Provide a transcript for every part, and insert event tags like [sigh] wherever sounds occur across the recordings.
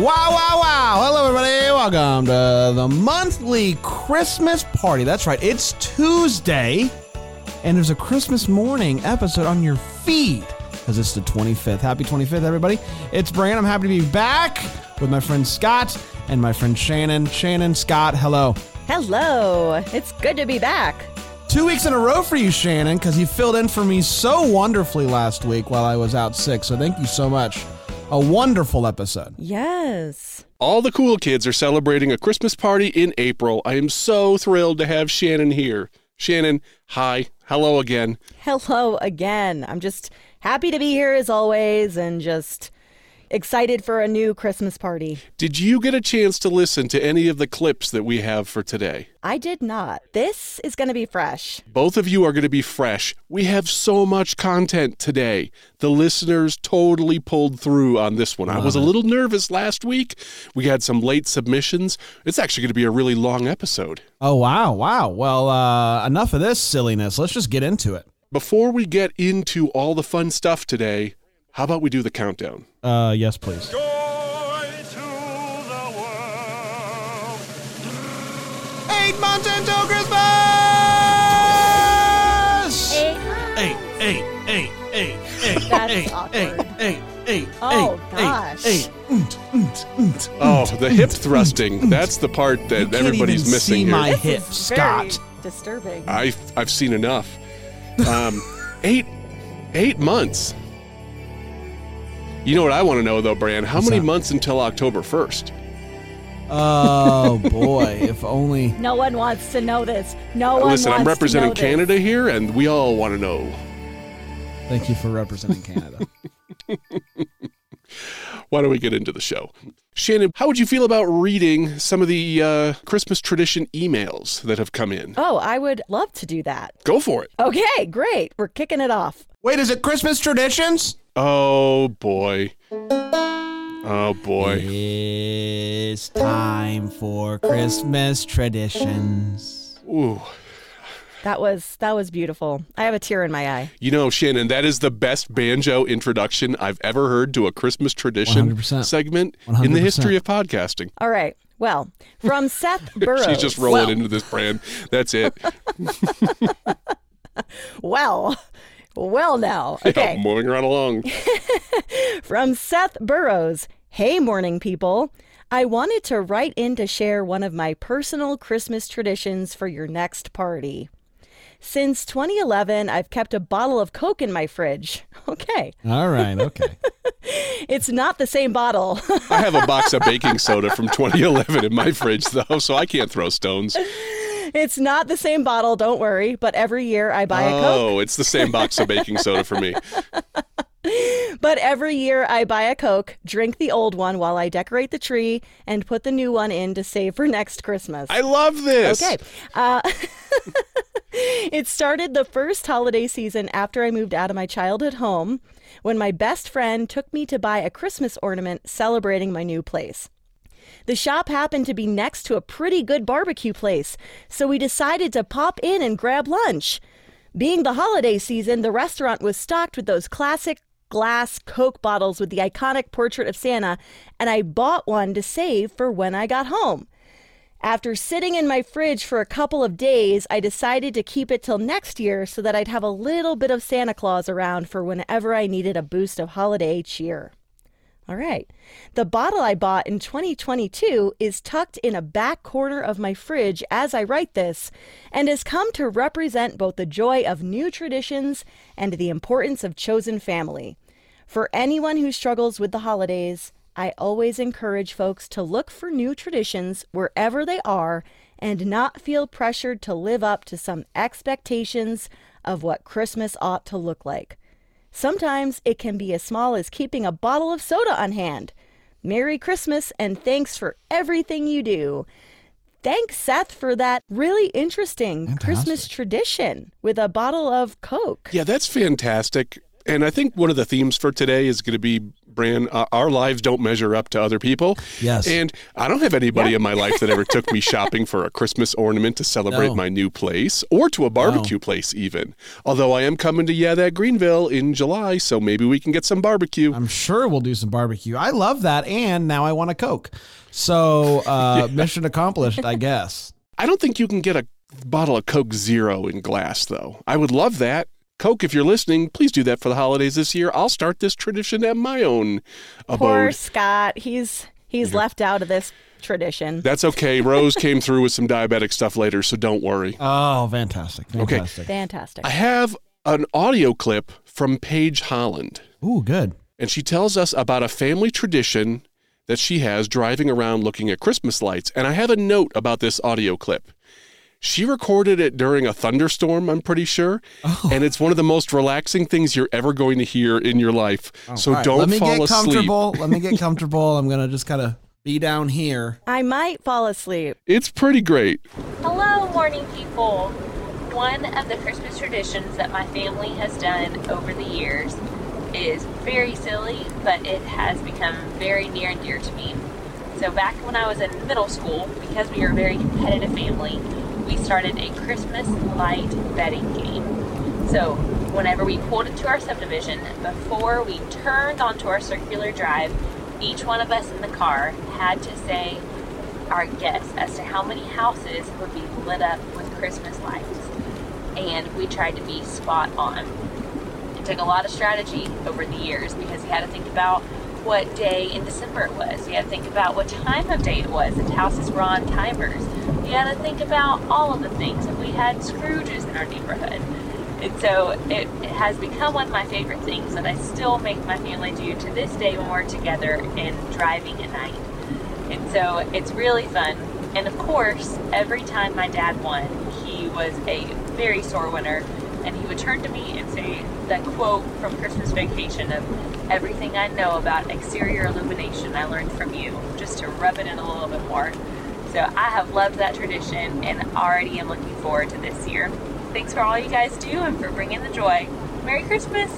Wow, wow, wow. Hello, everybody. Welcome to the monthly Christmas party. That's right, it's Tuesday, and there's a Christmas morning episode on your feed because it's the 25th. Happy 25th, everybody. It's Bran. I'm happy to be back with my friend Scott and my friend Shannon. Shannon, Scott, hello. Hello. It's good to be back. Two weeks in a row for you, Shannon, because you filled in for me so wonderfully last week while I was out sick. So thank you so much. A wonderful episode. Yes. All the cool kids are celebrating a Christmas party in April. I am so thrilled to have Shannon here. Shannon, hi. Hello again. Hello again. I'm just happy to be here as always and just excited for a new Christmas party. Did you get a chance to listen to any of the clips that we have for today? I did not. This is going to be fresh. Both of you are going to be fresh. We have so much content today. The listeners totally pulled through on this one. I was a little nervous last week. We had some late submissions. It's actually going to be a really long episode. Oh, wow. Wow. Well, uh, enough of this silliness. Let's just get into it. Before we get into all the fun stuff today, how about we do the countdown? Uh, yes, please. Joy to the world. Eight months until Christmas! Eight, eight, eight, eight, eight, That's eight, awkward. eight, eight, eight, Oh, eight, gosh. eight, eight. Oh, the hip thrusting. That's the part that You everybody's even missing see here. my This hips, Scott. disturbing. I've, I've seen enough. Um, [laughs] eight, eight months. You know what I want to know, though, Bran? How What's many that? months until October 1st? Oh boy, [laughs] if only. no one wants to know this. No one Listen, wants I'm to representing know this. Canada here, and we all want to know. Thank you for representing Canada. [laughs] Why don't we get into the show? Shannon, how would you feel about reading some of the uh, Christmas tradition emails that have come in? Oh, I would love to do that. Go for it. Okay, great. We're kicking it off. Wait, is it Christmas traditions? Oh, boy. Oh, boy. It's time for Christmas traditions. Ooh. That was that was beautiful. I have a tear in my eye. You know, Shannon, that is the best banjo introduction I've ever heard to a Christmas tradition 100%. segment in the history of podcasting. All right. Well, from [laughs] Seth Burrows. She's just rolling into this brand. That's it. [laughs] Well, well now. [laughs] Yeah, Okay. moving right along. [laughs] From Seth Burrows. Hey, morning people. I wanted to write in to share one of my personal Christmas traditions for your next party. Since 2011, I've kept a bottle of Coke in my fridge. [laughs] Okay. All right, okay. It's not the same bottle. I have a box of baking soda from 2011 in my fridge, though, so I can't throw stones. It's not the same bottle, don't worry, but every year I buy a Coke. Oh, it's the same box of baking soda for me. [laughs] But every year I buy a Coke, drink the old one while I decorate the tree, and put the new one in to save for next Christmas. I love this. Okay. Uh, [laughs] it started the first holiday season after I moved out of my childhood home when my best friend took me to buy a Christmas ornament celebrating my new place. The shop happened to be next to a pretty good barbecue place, so we decided to pop in and grab lunch. Being the holiday season, the restaurant was stocked with those classic glass Coke bottles with the iconic portrait of Santa, and I bought one to save for when I got home. After sitting in my fridge for a couple of days, I decided to keep it till next year so that I'd have a little bit of Santa Claus around for whenever I needed a boost of holiday cheer. All right. The bottle I bought in 2022 is tucked in a back corner of my fridge as I write this and has come to represent both the joy of new traditions and the importance of chosen family. For anyone who struggles with the holidays, I always encourage folks to look for new traditions wherever they are and not feel pressured to live up to some expectations of what Christmas ought to look like. Sometimes it can be as small as keeping a bottle of soda on hand. Merry Christmas and thanks for everything you do. Thanks, Seth, for that really interesting Christmas tradition with a bottle of Coke. Yeah, that's fantastic. And I think one of the themes for today is going to be, Bran, uh, our lives don't measure up to other people. Yes. And I don't have anybody in my life that ever took me [laughs] shopping for a Christmas ornament to celebrate No. my new place or to a barbecue place, even. Although I am coming to Yeah That Greenville in July, so maybe we can get some barbecue. I'm sure we'll do some barbecue. I love that, and now I want a Coke. So [laughs] uh, mission accomplished, I guess. I don't think you can get a bottle of Coke Zero in glass, though. I would love that. Coke, if you're listening, please do that for the holidays this year. I'll start this tradition at my own abode. Poor abode. Scott. He's he's left out of this tradition. That's okay. Rose came through with some diabetic stuff later, so don't worry. Oh, fantastic! Fantastic. Fantastic. I have an audio clip from Paige Holland, Ooh, good. and she tells us about a family tradition that she has driving around looking at Christmas lights. And I have a note about this audio clip. She recorded it during a thunderstorm, I'm pretty sure. Oh. And it's one of the most relaxing things you're ever going to hear in your life. Oh, so All right, don't let me fall get asleep. comfortable. let me get [laughs] comfortable. I'm gonna just kind of be down here. I might fall asleep. It's pretty great. Hello, morning people. One of the Christmas traditions that my family has done over the years is very silly, but it has become very near and dear to me. So, back when I was in middle school, because we were a very competitive family, we started a Christmas light betting game. So, whenever we pulled into our subdivision, before we turned onto our circular drive, each one of us in the car had to say our guess as to how many houses would be lit up with Christmas lights. And we tried to be spot on. It took a lot of strategy over the years because you had to think about what day in December it was. You had to think about what time of day it was. The houses were on timers. You had to think about all of the things. And we had Scrooges in our neighborhood. And so it, it has become one of my favorite things that I still make my family do to this day when we're together and driving at night. And so it's really fun. And of course, every time my dad won, he was a very sore winner. And he would turn to me and say that quote from Christmas Vacation of everything I know about exterior illumination I learned from you, just to rub it in a little bit more. So I have loved that tradition and already am looking forward to this year. Thanks for all you guys do and for bringing the joy. Merry Christmas!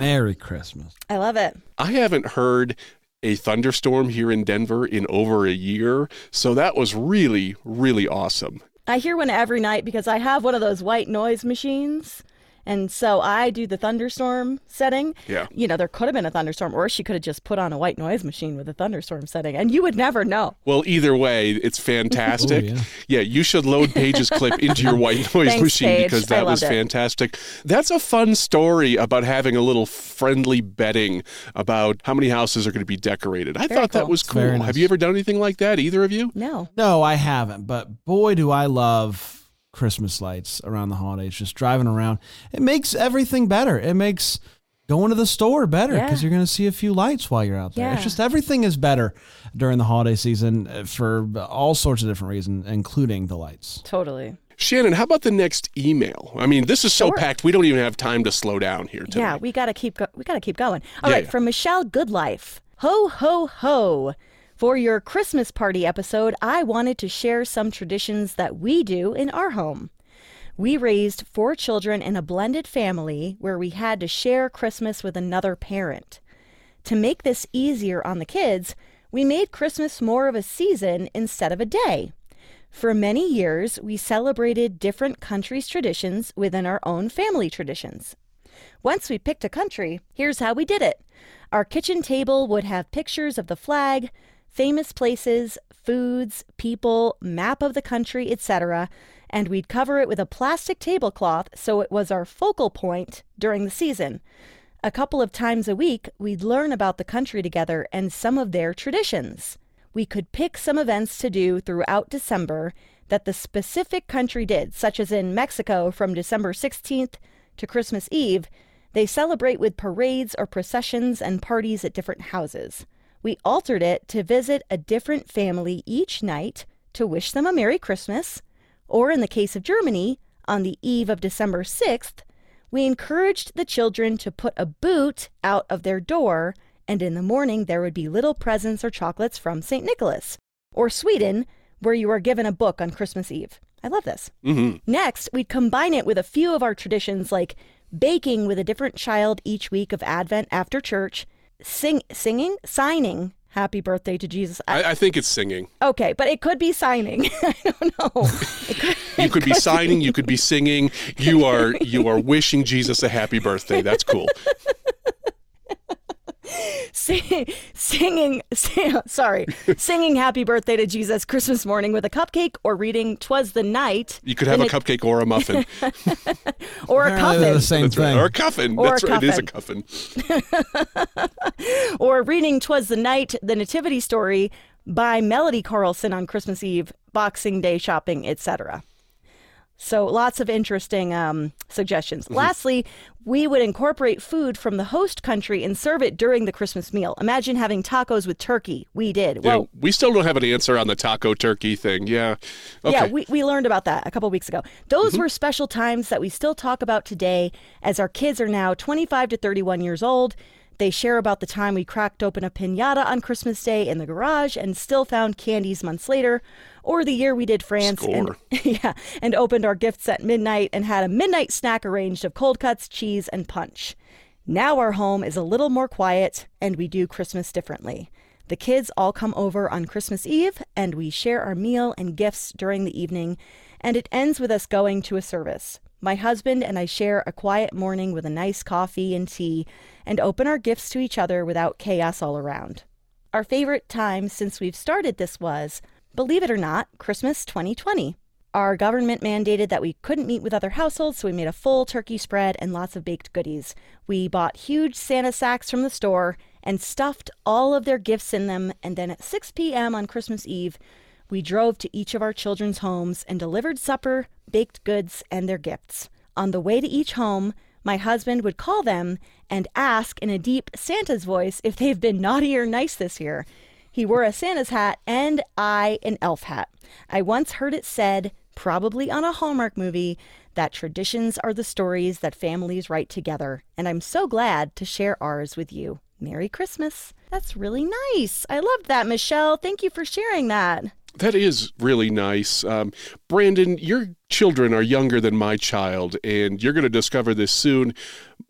Merry Christmas. I love it. I haven't heard a thunderstorm here in Denver in over a year. So that was really, really awesome. I hear one every night because I have one of those white noise machines. And so I do the thunderstorm setting. Yeah. You know, there could have been a thunderstorm, or she could have just put on a white noise machine with a thunderstorm setting, and you would never know. Well, either way, it's fantastic. Ooh, yeah. yeah. you should load Paige's clip into your white [laughs] noise Thanks, machine Paige. because that was loved it. fantastic. That's a fun story about having a little friendly betting about how many houses are going to be decorated. I Very thought that was cool. Nice. Have you ever done anything like that, either of you? No. No, I haven't. But boy, do I love Christmas lights around the holidays. Just driving around, it makes everything better. It makes going to the store better Yeah. because you're going to see a few lights while you're out there. It's just everything is better during the holiday season uh, for all sorts of different reasons, including the lights. Totally. Shannon, how about the next email? I mean, this is so Sure. packed, we don't even have time to slow down here today. Yeah, we gotta keep go- we gotta keep going. All Yeah, right, yeah. from Michelle Goodlife. Ho ho ho! For your Christmas party episode, I wanted to share some traditions that we do in our home. We raised four children in a blended family where we had to share Christmas with another parent. To make this easier on the kids, we made Christmas more of a season instead of a day. For many years, we celebrated different countries' traditions within our own family traditions. Once we picked a country, here's how we did it. Our kitchen table would have pictures of the flag, famous places, foods, people, map of the country, etc., and we'd cover it with a plastic tablecloth so it was our focal point during the season. A couple of times a week, we'd learn about the country together and some of their traditions. We could pick some events to do throughout December that the specific country did, such as in Mexico from December 16th to Christmas Eve. They celebrate with parades or processions and parties at different houses. We altered it to visit a different family each night to wish them a Merry Christmas, or in the case of Germany, on the eve of December 6th, we encouraged the children to put a boot out of their door and in the morning there would be little presents or chocolates from St. Nicholas. Or Sweden, where you are given a book on Christmas Eve. I love this. hmm Next, we'd combine it with a few of our traditions like baking with a different child each week of Advent after church, sing, singing, signing happy birthday to Jesus. I- I, I think it's singing. okay, but it could be signing. [laughs] I don't know. Could, You could be signing. You could be singing. You are you are [laughs] wishing Jesus a happy birthday. That's cool. [laughs] sing, singing, sing, sorry, [laughs] singing happy birthday to Jesus Christmas morning with a cupcake or reading Twas the Night You could have in a cupcake or a muffin. [laughs] or a Apparently they're coffin the same That's right. thing. Or a coffin. Or a That's right. It is a coffin. or reading Twas the Night, the Nativity Story by Melody Carlson on Christmas Eve, Boxing Day shopping, etc. So lots of interesting um, suggestions. Mm-hmm. Lastly, we would incorporate food from the host country and serve it during the Christmas meal. Imagine having tacos with turkey. We did. Yeah, Well, we still don't have an answer on the taco turkey thing. Yeah. Okay. Yeah, we, we learned about that a couple weeks ago. Those were special times that we still talk about today as our kids are now 25 to 31 years old. They share about the time we cracked open a pinata on Christmas Day in the garage and still found candies months later, or the year we did France and [laughs] yeah, and opened our gifts at midnight and had a midnight snack arranged of cold cuts, cheese, and punch. Now our home is a little more quiet and we do Christmas differently. The kids all come over on Christmas Eve and we share our meal and gifts during the evening, and it ends with us going to a service. My husband and I share a quiet morning with a nice coffee and tea and open our gifts to each other without chaos all around. Our favorite time since we've started this was, believe it or not, Christmas 2020. Our government mandated that we couldn't meet with other households, so we made a full turkey spread and lots of baked goodies. We bought huge Santa sacks from the store and stuffed all of their gifts in them, and then at 6 p.m. on Christmas Eve, we drove to each of our children's homes and delivered supper, baked goods, and their gifts. On the way to each home, my husband would call them and ask in a deep Santa's voice if they've been naughty or nice this year. He wore a Santa's hat and I an elf hat. I once heard it said, probably on a Hallmark movie, that traditions are the stories that families write together, and I'm so glad to share ours with you. Merry Christmas. That's really nice. I loved that, Michelle. Thank you for sharing that. That is really nice. Um, Brandon, your children are younger than my child, and you're going to discover this soon.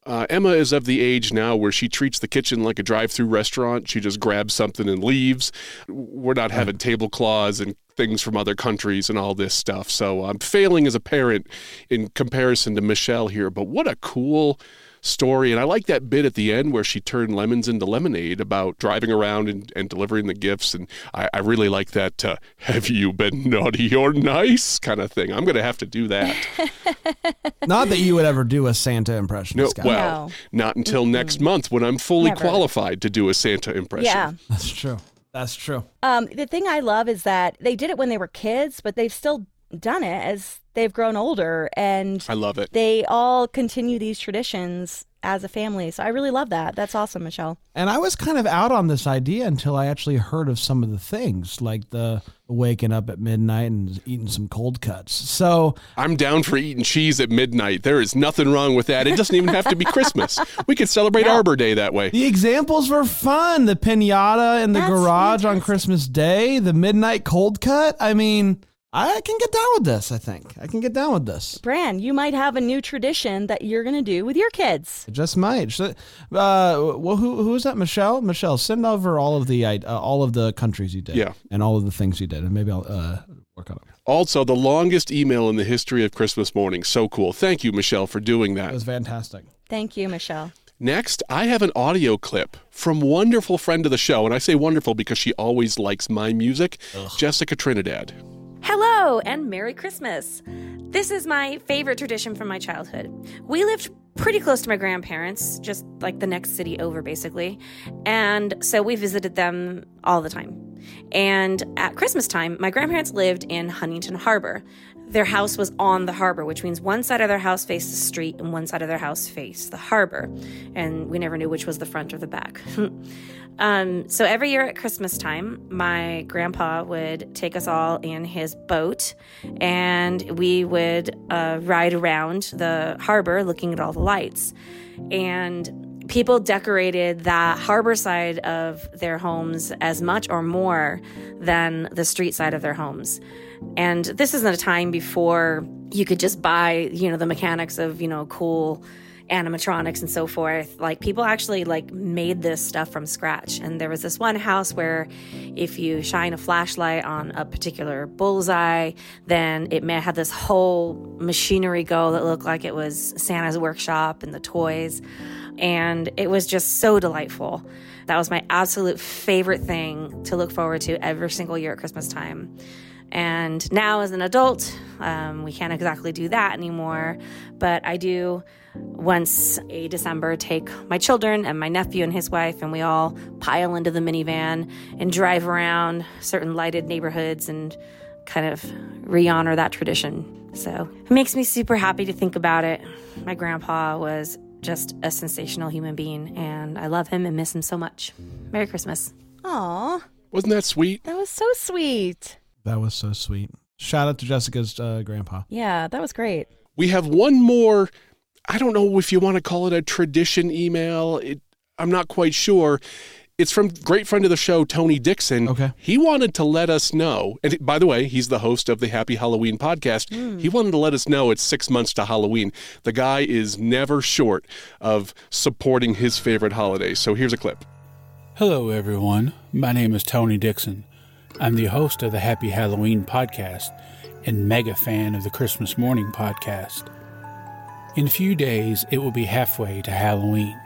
Uh, Emma is of the age now where she treats the kitchen like a drive through restaurant. She just grabs something and leaves. We're not having tablecloths and things from other countries and all this stuff. So I'm failing as a parent in comparison to Michelle here, but what a cool story. And I like that bit at the end where she turned lemons into lemonade about driving around and, and delivering the gifts. And I, I really like that uh, have you been naughty or nice kind of thing. I'm going to have to do that. [laughs] Not that you would ever do a Santa impression, No, Scott. well, No. not until next month when I'm fully Never. qualified to do a Santa impression. Yeah. That's true. That's true. Um, the thing I love is that they did it when they were kids, but they've still done it as they've grown older and I love it. they all continue these traditions as a family. So I really love that. That's awesome, Michelle. And I was kind of out on this idea until I actually heard of some of the things, like the waking up at midnight and eating some cold cuts. So I'm down for eating cheese at midnight. There is nothing wrong with that. It doesn't even have to be Christmas. We could celebrate Arbor Day that way. the examples were fun. The pinata in the That's garage on. Christmas Day, the midnight cold cut. I mean, I can get down with this, I think. I can get down with this. Bran, you might have a new tradition that you're going to do with your kids. I just might. Uh, well, who who is that? Michelle. Michelle, send over all of the uh, all of the countries you did. Yeah. and all of the things you did, and maybe I'll uh, work on it. Also, the longest email in the history of Christmas morning. So cool. Thank you, Michelle, for doing that. It that. was fantastic. Thank you, Michelle. Next, I have an audio clip from wonderful friend of the show, and I say wonderful because she always likes my music, Jessica Trinidad. Hello and Merry Christmas. This is my favorite tradition from my childhood. We lived pretty close to my grandparents, just like the next city over, basically. And so we visited them all the time. And at Christmas time, my grandparents lived in Huntington Harbor. Their house was on the harbor, which means one side of their house faced the street and one side of their house faced the harbor. And we never knew which was the front or the back. [laughs] Um, so every year at Christmas time, my grandpa would take us all in his boat and we would uh, ride around the harbor looking at all the lights. And people decorated the harbor side of their homes as much or more than the street side of their homes. And this isn't a time before you could just buy, you know, the mechanics of, you know, cool animatronics and so forth. Like people actually like made this stuff from scratch. And there was this one house where if you shine a flashlight on a particular bullseye, then it may have this whole machinery go that looked like it was Santa's workshop and the toys. And it was just so delightful. That was my absolute favorite thing to look forward to every single year at Christmas time. And now, as an adult, um, we can't exactly do that anymore. But I do once a December take my children and my nephew and his wife, and we all pile into the minivan and drive around certain lighted neighborhoods and kind of re honor that tradition. So it makes me super happy to think about it. My grandpa was just a sensational human being, and I love him and miss him so much. Merry Christmas. Aw, Wasn't that sweet? that was so sweet. That was so sweet. Shout out to Jessica's uh, grandpa. Yeah, that was great. We have one more. I don't know if you want to call it a tradition email. It, I'm not quite sure. It's from great friend of the show, Tony Dixon. Okay. He wanted to let us know, and by the way, he's the host of the Happy Halloween podcast. Hmm. He wanted to let us know it's six months to Halloween. The guy is never short of supporting his favorite holiday. So here's a clip. Hello, everyone. My name is Tony Dixon. I'm the host of the Happy Halloween podcast and mega fan of the Christmas Morning podcast. In a few days, it will be halfway to Halloween,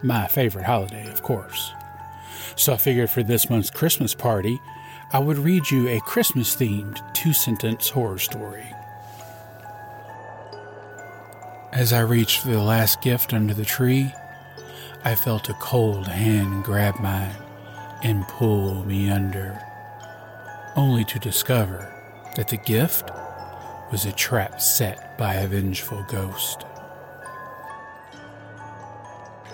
my favorite holiday, of course. So I figured for this month's Christmas party, I would read you a Christmas themed two sentence horror story. As I reached for the last gift under the tree, I felt a cold hand grab mine and pull me under, only to discover that the gift was a trap set by a vengeful ghost.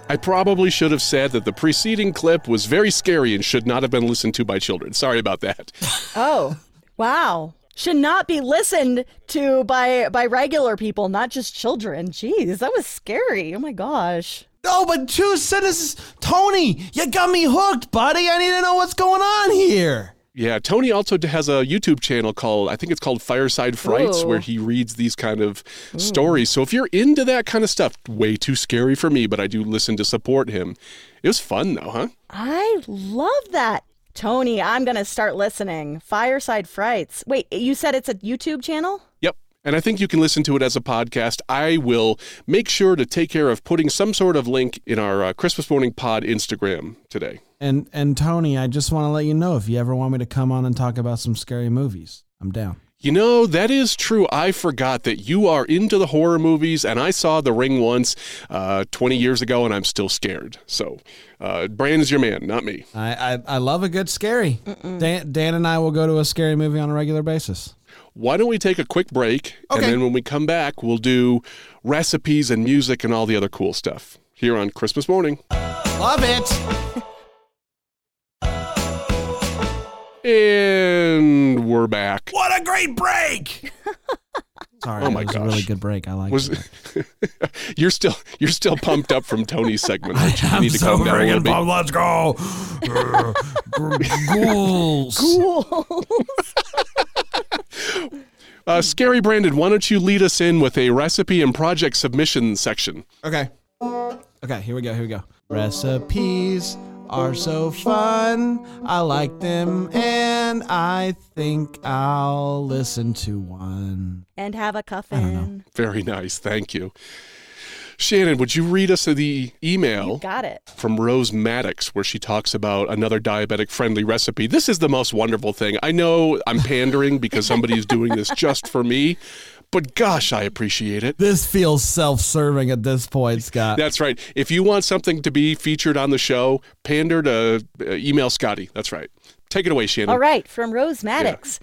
I probably should have said that the preceding clip was very scary and should not have been listened to by children. Sorry about that. [laughs] Oh, wow. Should not be listened to by by regular people, not just children. Jeez, that was scary. Oh my gosh. Oh, but two sentences. Tony, you got me hooked, buddy. I need to know what's going on here. Yeah, Tony also has a YouTube channel called I think it's called Fireside Frights Ooh. where he reads these kind of stories. So if you're into that kind of stuff, way too scary for me, but I do listen to support him. It was fun though, huh? I love that. Tony, I'm going to start listening. Fireside Frights. Wait, you said it's a YouTube channel? Yep. And I think you can listen to it as a podcast. I will make sure to take care of putting some sort of link in our uh, Christmas Morning Pod Instagram today. And and Tony, I just want to let you know if you ever want me to come on and talk about some scary movies, I'm down. You know, that is true. I forgot that you are into the horror movies, and I saw The Ring once uh, 20 years ago, and I'm still scared. So, uh, Brandon's your man, not me. I I, I love a good scary. Dan, Dan and I will go to a scary movie on a regular basis. Why don't we take a quick break, and then when we come back, we'll do recipes and music and all the other cool stuff here on Christmas morning. Love it. And we're back. What a great break. [laughs] Sorry, Oh my it was a gosh. really good break. I like Was it. [laughs] you're still you're still pumped up from Tony's segment? [laughs] don't you? You I'm need to so calm down a little friggin' bit. pumped. Let's go. [laughs] Ghouls. Cool. Uh, Scary Brandon, why don't you lead us in with a recipe and project submission section? Okay. Okay, here we go. Here we go. Recipes are so fun. I like them, and I think I'll listen to one. and have a don't know. Very nice, thank you. Shannon, would you read us the email Got it. from Rose Maddox where she talks about another diabetic friendly recipe? This is the most wonderful thing. I know I'm pandering because somebody is doing this just for me, but gosh, I appreciate it. This feels self-serving at this point, Scott. That's right. If you want something to be featured on the show, pander to uh, email Scotty. That's right. Take it away, Shannon. All right, from Rose Maddox.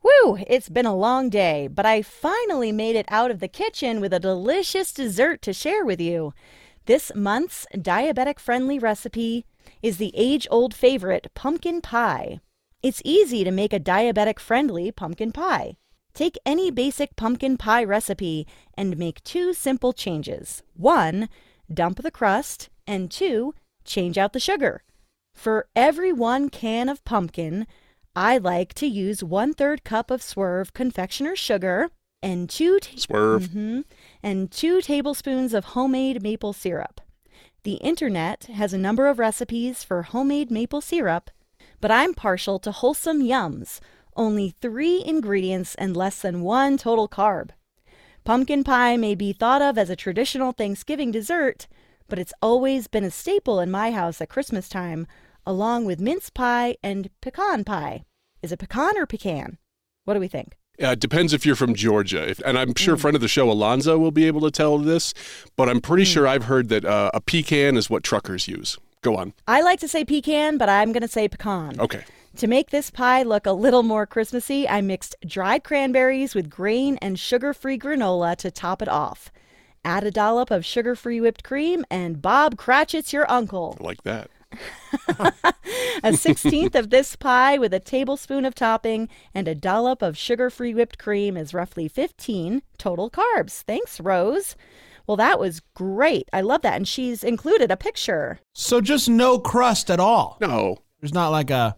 Woo, it's been a long day, but I finally made it out of the kitchen with a delicious dessert to share with you. This month's diabetic friendly recipe is the age old favorite pumpkin pie. It's easy to make a diabetic friendly pumpkin pie. Take any basic pumpkin pie recipe and make two simple changes. One, dump the crust And two, change out the sugar. For every one can of pumpkin, I like to use one third cup of Swerve confectioner's sugar and two ta- Swerve. Mhm. and two tablespoons of homemade maple syrup. The internet has a number of recipes for homemade maple syrup, but I'm partial to wholesome yums. Only three ingredients and less than one total carb. Pumpkin pie may be thought of as a traditional Thanksgiving dessert, but it's always been a staple in my house at Christmas time, along with mince pie and pecan pie. Is it pecan or pecan? What do we think? Uh, it depends if you're from Georgia, if, and I'm Mm. sure friend of the show Alonzo will be able to tell this. But I'm Mm. pretty sure I've heard that uh, a pecan is what truckers use. Go on. I like to say pecan, but I'm going to say pecan. Okay. To make this pie look a little more Christmassy, I mixed dried cranberries with grain and sugar free granola to top it off. Add a dollop of sugar free whipped cream, and Bob Cratchit's your uncle. I like that. [laughs] A sixteenth of this pie with a tablespoon of topping and a dollop of sugar free whipped cream is roughly 15 total carbs. Thanks, Rose. Well, that was great. I love that. And she's included a picture. So just no crust at all. No, There's not like a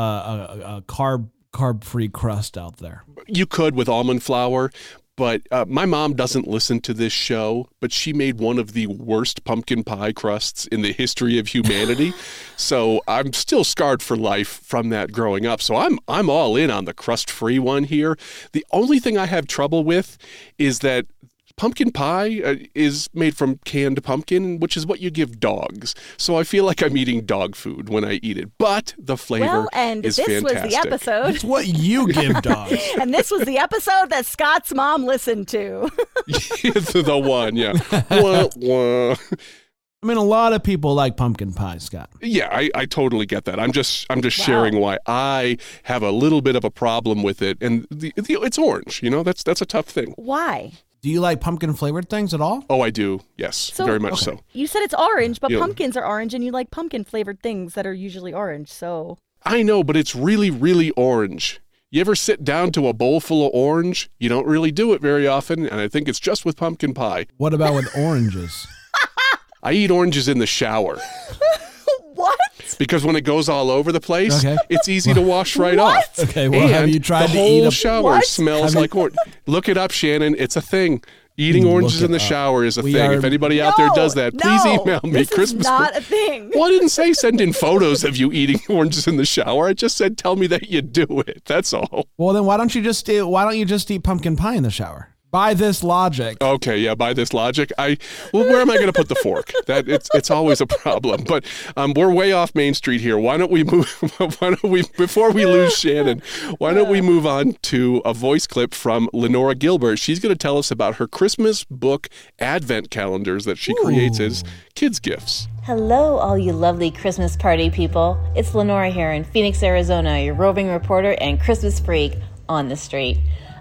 a, a, a carb carb free crust out there. you could with almond flour, but uh, my mom doesn't listen to this show, but she made one of the worst pumpkin pie crusts in the history of humanity. [laughs] so I'm still scarred for life from that growing up. So I'm I'm all in on the crust free one here. The only thing I have trouble with is that pumpkin pie uh, is made from canned pumpkin, which is what you give dogs. So I feel like I'm eating dog food when I eat it. But the flavor well, and is this fantastic. was the episode. It's what you give [laughs] dogs. and this was the episode that Scott's mom listened to. It's [laughs] the one, yeah. Wah, wah. I mean, a lot of people like pumpkin pie, Scott. Yeah, I, I totally get that. I'm just I'm just Wow. sharing why I have a little bit of a problem with it, and the, the, it's orange. You know, that's that's a tough thing. Why? Do you like pumpkin flavored things at all? Oh, I do. Yes, So- very much Okay. so. You said it's orange, but Yeah. pumpkins are orange, and you like pumpkin flavored things that are usually orange. So I know, but it's really really orange. You ever sit down to a bowl full of orange? You don't really do it very often, and I think it's just with pumpkin pie. What about with oranges? [laughs] I eat oranges in the shower [laughs] what? because when it goes all over the place, Okay. it's easy to wash right What? off. Okay, well, have And you tried the to whole eat a- shower What? smells Have you- like orange. Look it up, Shannon. It's a thing. Eating mm, oranges in the up. shower is a We thing. are- if anybody out there does that, please no, email me. This Christmas. is not a thing. well, I didn't say send in photos of you eating [laughs] oranges in the shower. I just said tell me that you do it. That's all. well, then why don't you just eat, why don't you just eat pumpkin pie in the shower? By this logic, Okay, yeah. By this logic, I well, where am I going to put the fork? [laughs] That it's it's always a problem. But um, we're way off Main Street here. Why don't we move? [laughs] Why don't we before we lose [laughs] Shannon? Why don't we move on to a voice clip from Lenora Gilbert? She's going to tell us about her Christmas book advent calendars that she creates as kids gifts. Hello, all you lovely Christmas party people. It's Lenora here in Phoenix, Arizona, your roving reporter and Christmas freak on the street.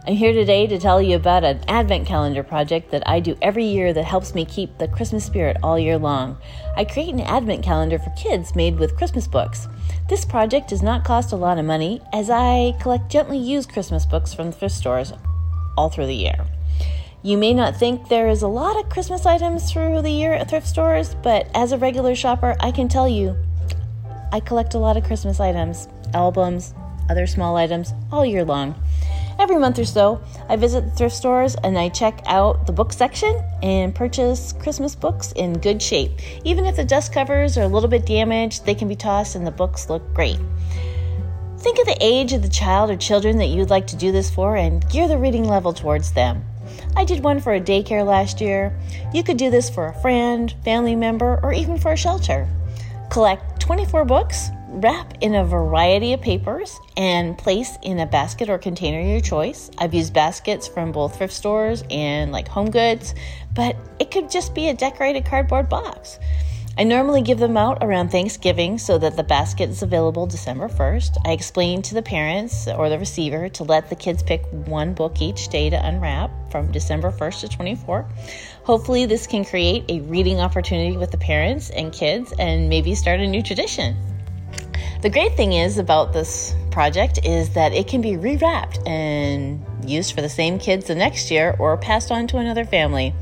I'm here today to tell you about an advent calendar project that I do every year that helps me keep the Christmas spirit all year long. I create an advent calendar for kids made with Christmas books. This project does not cost a lot of money as I collect gently used Christmas books from thrift stores all through the year. You may not think there is a lot of Christmas items through the year at thrift stores, but as a regular shopper, I can tell you I collect a lot of Christmas items, albums, other small items all year long. Every month or so, I visit the thrift stores and I check out the book section and purchase Christmas books in good shape. Even if the dust covers are a little bit damaged, they can be tossed and the books look great. Think of the age of the child or children that you'd like to do this for and gear the reading level towards them. I did one for a daycare last year. You could do this for a friend, family member, or even for a shelter. Collect 24 books, wrap in a variety of papers, and place in a basket or container of your choice. I've used baskets from both thrift stores and like home goods, but it could just be a decorated cardboard box. I normally give them out around Thanksgiving so that the basket is available December 1st. I explain to the parents or the receiver to let the kids pick one book each day to unwrap from December 1st to 24. Hopefully, this can create a reading opportunity with the parents and kids and maybe start a new tradition. The great thing is about this project is that it can be rewrapped and used for the same kids the next year or passed on to another family.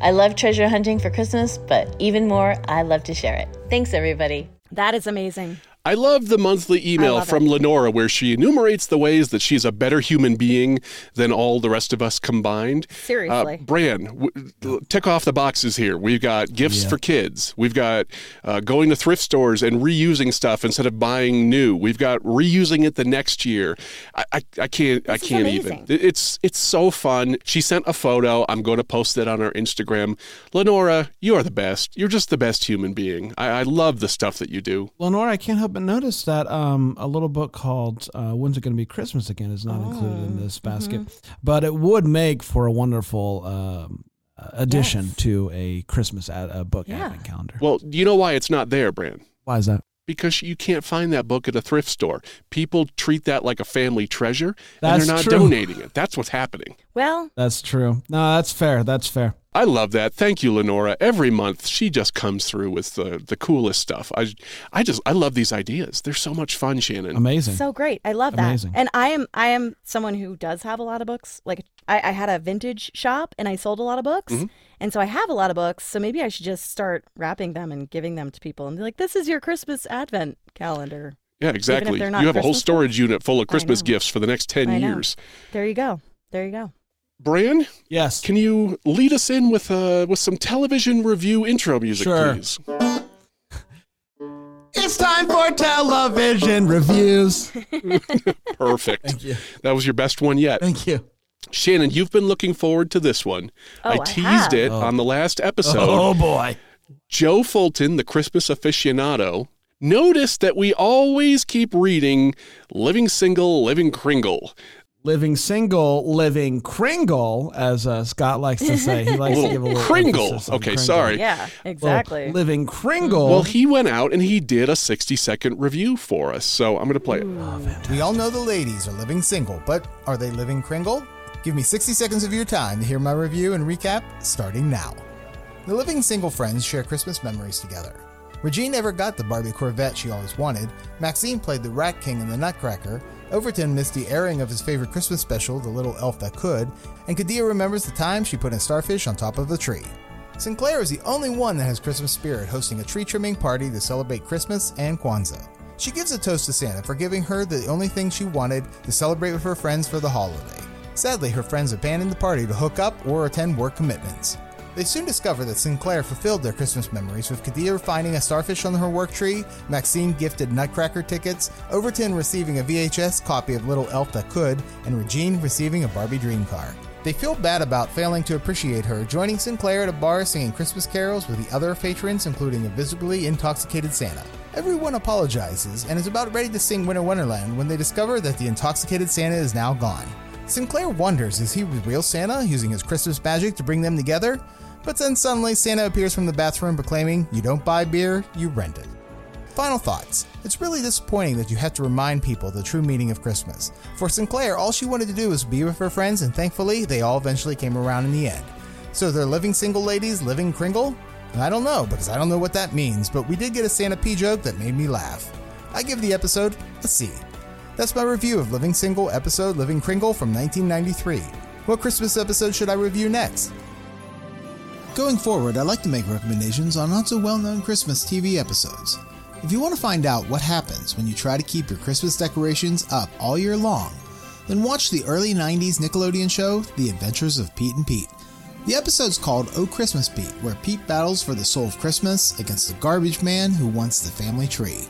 I love treasure hunting for Christmas, but even more, I love to share it. Thanks, everybody. That is amazing. I love the monthly email love from Lenora where she enumerates the ways that she's a better human being than all the rest of us combined. Seriously. Uh, Bran, w- tick off the boxes here. We've got gifts for kids. We've got uh, going to thrift stores and reusing stuff instead of buying new. We've got reusing it the next year. I, I, I can't. I This is can't even. It's it's so fun. She sent a photo. I'm going to post it on our Instagram. Lenora, you are the best. You're just the best human being. I, I love the stuff that you do. Lenora, I can't help but notice that um, a little book called uh, "When's It Going to Be Christmas Again" is not included in Oh, this basket, mm-hmm. but it would make for a wonderful um, addition to a Christmas ad, a book Yeah. advent calendar. Well, you know why it's not there, Bran? Why is that? because you can't find that book at a thrift store. People treat that like a family treasure and they're not true. donating it. That's what's happening. Well, That's true. No, that's fair. That's fair. I love that. Thank you, Lenora. Every month she just comes through with the, the coolest stuff. I I just I love these ideas. They're so much fun, Shannon. Amazing. so great. I love that. Amazing. And I am I am someone who does have a lot of books. Like I, I had a vintage shop and I sold a lot of books. Mm-hmm. And so I have a lot of books. So maybe I should just start wrapping them and giving them to people and be like, this is your Christmas advent calendar. yeah, exactly. You not have a whole Christmas storage unit full of Christmas gifts for the next 10 I know. years. There you go. There you go. Bran, Yes. can you lead us in with uh with some television review intro music, Sure. please? [laughs] It's time for television reviews. [laughs] Perfect. Thank you. That was your best one yet. Thank you. Shannon, you've been looking forward to this one. Oh, I I teased have. it Oh. on the last episode. Oh boy. Joe Fulton, the Christmas aficionado, noticed that we always keep reading Living Single, Living Kringle. Living single, living Kringle, as uh, Scott likes to say. He likes to give a little Kringle. Okay, Kringle. sorry. Yeah, Well, exactly. living Kringle. Well, he went out and he did a 60 second review for us. So I'm going to play it. We all know the ladies are living single, but are they living Kringle? Give me 60 seconds of your time to hear my review and recap starting now. The living single friends share Christmas memories together. Regine never got the Barbie Corvette she always wanted, Maxine played the Rat King in the Nutcracker, Overton missed the airing of his favorite Christmas special, The Little Elf That Could, and Khadijah remembers the time she put a starfish on top of a tree. Synclaire is the only one that has Christmas spirit, hosting a tree trimming party to celebrate Christmas and Kwanzaa. She gives a toast to Santa for giving her the only thing she wanted to celebrate with her friends for the holiday. Sadly, her friends abandoned the party to hook up or attend work commitments. They soon discover that Synclaire fulfilled their Christmas memories with Khadijah finding a starfish on her work tree, Maxine gifted Nutcracker tickets, Overton receiving a VHS copy of Little Elf That Could, and Regine receiving a Barbie dream car. They feel bad about failing to appreciate her, joining Synclaire at a bar singing Christmas carols with the other patrons, including a visibly intoxicated Santa. Everyone apologizes and is about ready to sing Winter Wonderland when they discover that the intoxicated Santa is now gone. Synclaire wonders is he real Santa using his Christmas magic to bring them together? But then suddenly Santa appears from the bathroom proclaiming, You don't buy beer, you rent it. Final thoughts. It's really disappointing that you have to remind people the true meaning of Christmas. For Synclaire, all she wanted to do was be with her friends, and thankfully, they all eventually came around in the end. So they're living single ladies, living Kringle? I don't know, because I don't know what that means, but we did get a Santa P joke that made me laugh. I give the episode a C. That's my review of Living Single episode Living Kringle from 1993. What Christmas episode should I review next? Going forward, I like to make recommendations on not so well known Christmas TV episodes. If you want to find out what happens when you try to keep your Christmas decorations up all year long, then watch the early 90s Nickelodeon show, The Adventures of Pete and Pete. The episode's called Oh Christmas Pete, where Pete battles for the soul of Christmas against the garbage man who wants the family tree.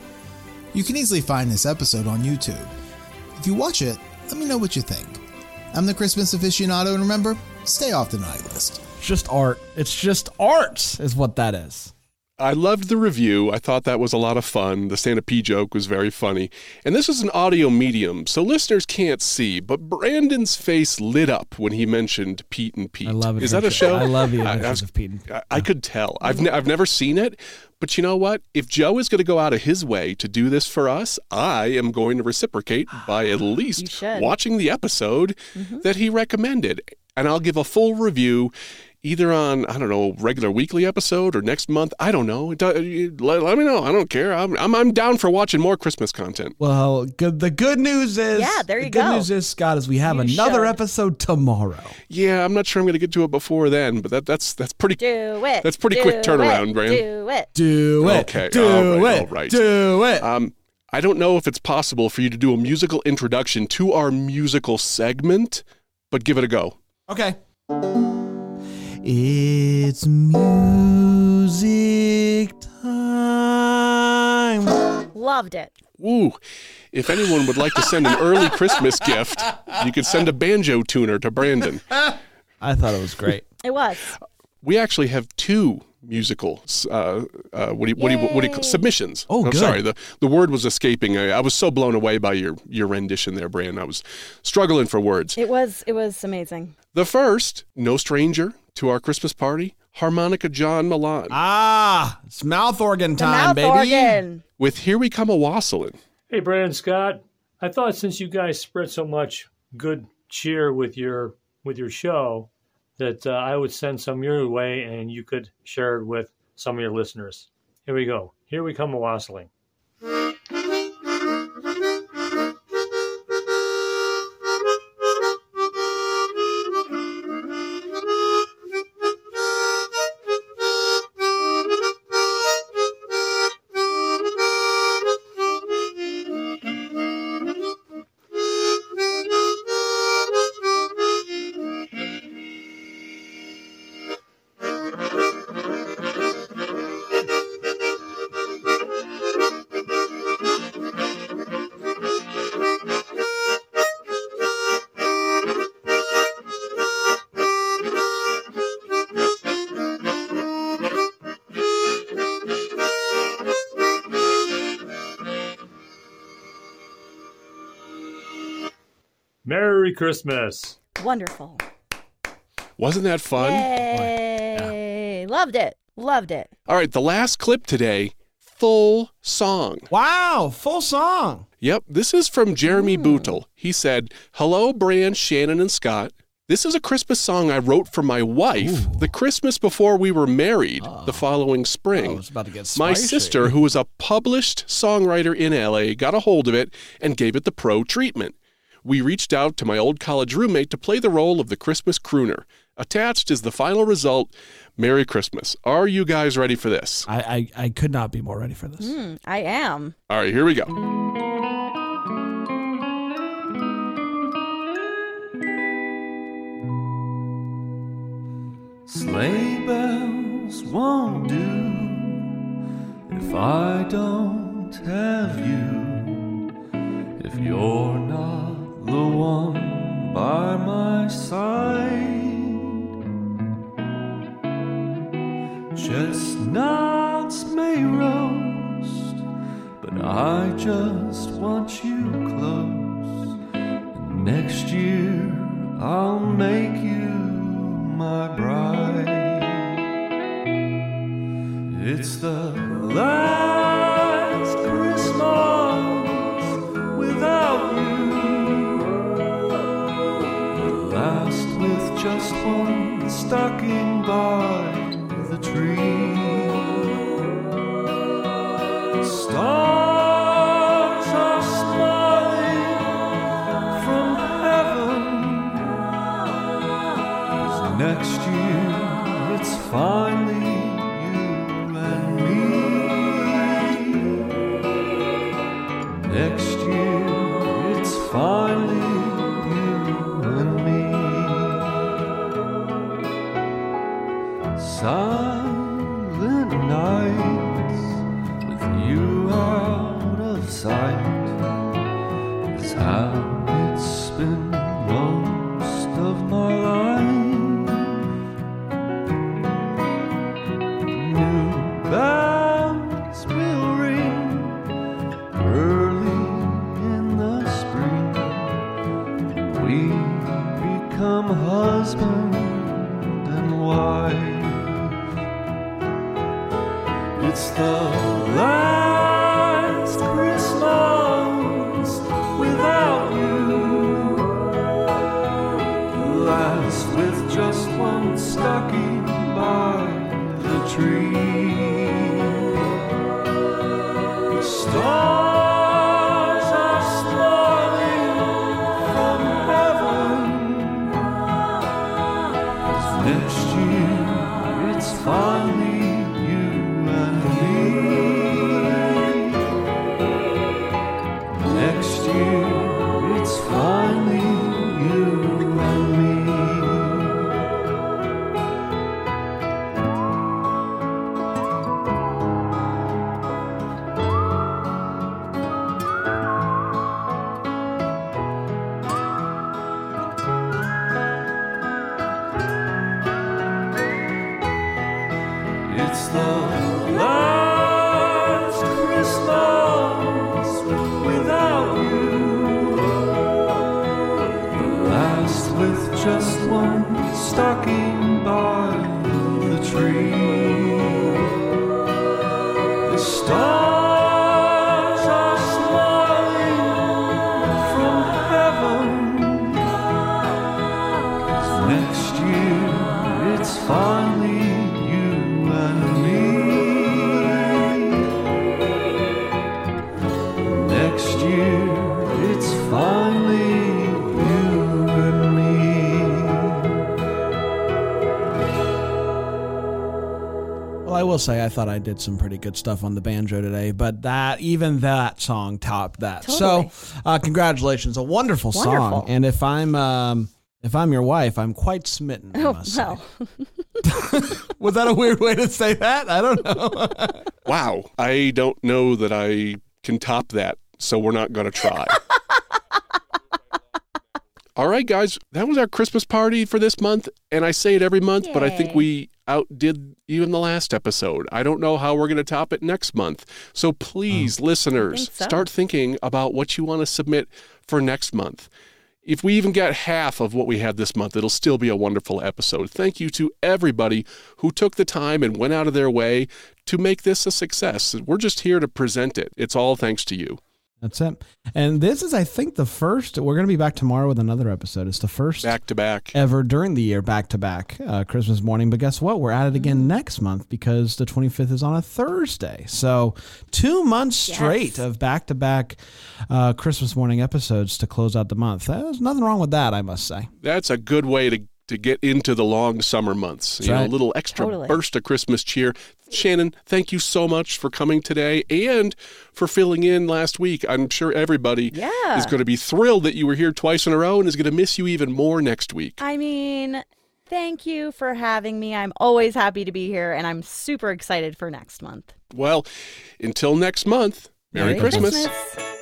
You can easily find this episode on YouTube. If you watch it, let me know what you think. I'm the Christmas aficionado, and remember, stay off the naughty list. Just art. It's just art, is what that is. I loved the review. I thought that was a lot of fun. The Santa P joke was very funny. And this is an audio medium, so listeners can't see, but Brandon's face lit up when he mentioned Pete and Pete. I love it. Is that a show? I love the I- I was- of Pete. and- I, I could tell. I've, ne- I've never seen it, but you know what? If Joe is going to go out of his way to do this for us, I am going to reciprocate ah, by at least watching the episode mm-hmm. that he recommended. And I'll give a full review either on I don't know regular weekly episode or next month. I don't know. It do- you- Let, let me know. I don't care. I'm, I'm I'm down for watching more Christmas content. Well, good. The good news is, Yeah, there you the you good news is, Scott, is we have You another should. episode tomorrow. Yeah, I'm not sure I'm going to get to it before then, but that that's that's pretty. Do it. That's pretty do quick turnaround, it, Do it. Do it. Okay, Do all right, it. all right. Do it. Um, I don't know if it's possible for you to do a musical introduction to our musical segment, but give it a go. Okay. It's music time. Loved it. Woo! If anyone would like to send an early Christmas gift, you could send a banjo tuner to Brandon. I thought it was great. [laughs] It was. We actually have two musical uh, uh, what do you, what do you, what do you submissions? Oh, I'm good. sorry. The the word was escaping. I, I was so blown away by your your rendition there, Brandon. I was struggling for words. It was. It was amazing. The first, no stranger to our Christmas party, harmonica John Milan Ah, it's mouth organ The time, mouth baby. organ. with "Here We Come a Wassailin'." Hey, Brandon Scott. I thought since you guys spread so much good cheer with your with your show, that uh, I would send some your way and you could share it with some of your listeners. Here we go. Here we come a wassailing. Christmas. Wonderful. Wasn't that fun? Yay! Loved it. Loved it. All right, the last clip today, full song. Wow, full song. Yep, this is from Jeremy hmm. Bootle. He said, Hello, Bran, Shannon, and Scott. This is a Christmas song I wrote for my wife the Christmas before we were married ah. the following spring. Oh, about to get my spicy. sister, who is a published songwriter in LA, got a hold of it and gave it the pro treatment. We reached out to my old college roommate to play the role of the Christmas crooner. Attached is the final result. Merry Christmas. Are you guys ready for this? I, I, I could not be more ready for this. Mm, I am. All right, here we go. Sleigh bells won't do if I don't have you. If you're not the one by my side, chestnuts may roast, but I just want you close. And next year I'll make you my bride. It's the last stocking by the tree. Stars are smiling from heaven. 'Cause next year it's finally It's the last with just one stocking by the tree. Will say I thought I did some pretty good stuff on the banjo today, but that even that song topped that. Totally. So, uh, congratulations, a wonderful, song. And if I'm um, if I'm your wife, I'm quite smitten. I Oh, must say. well. [laughs] Was that a weird way to say that? I don't know. [laughs] Wow. I don't know that I can top that, so we're not going to try. [laughs] All right, guys, that was our Christmas party for this month. And I say it every month, but I think we outdid even the last episode. I don't know how we're going to top it next month. So please, oh. listeners, think so. start thinking about what you want to submit for next month. If we even get half of what we had this month, it'll still be a wonderful episode. Thank you to everybody who took the time and went out of their way to make this a success. We're just here to present it. It's all thanks to you. That's it. And this is, I think, the first. We're going to be back tomorrow with another episode. It's the first Back to back. ever during the year back to back uh, Christmas morning. But guess what? We're at it again next month because the 25th is on a Thursday. So two months straight of back to back Christmas morning episodes to close out the month. There's nothing wrong with that, I must say. That's a good way to, to get into the long summer months. That's you know, a little extra Totally. burst of Christmas cheer. Shannon, thank you so much for coming today and for filling in last week. I'm sure everybody Yeah. is going to be thrilled that you were here twice in a row and is going to miss you even more next week. I mean, thank you for having me. I'm always happy to be here, and I'm super excited for next month. Well, until next month, Merry, Merry Christmas. Christmas.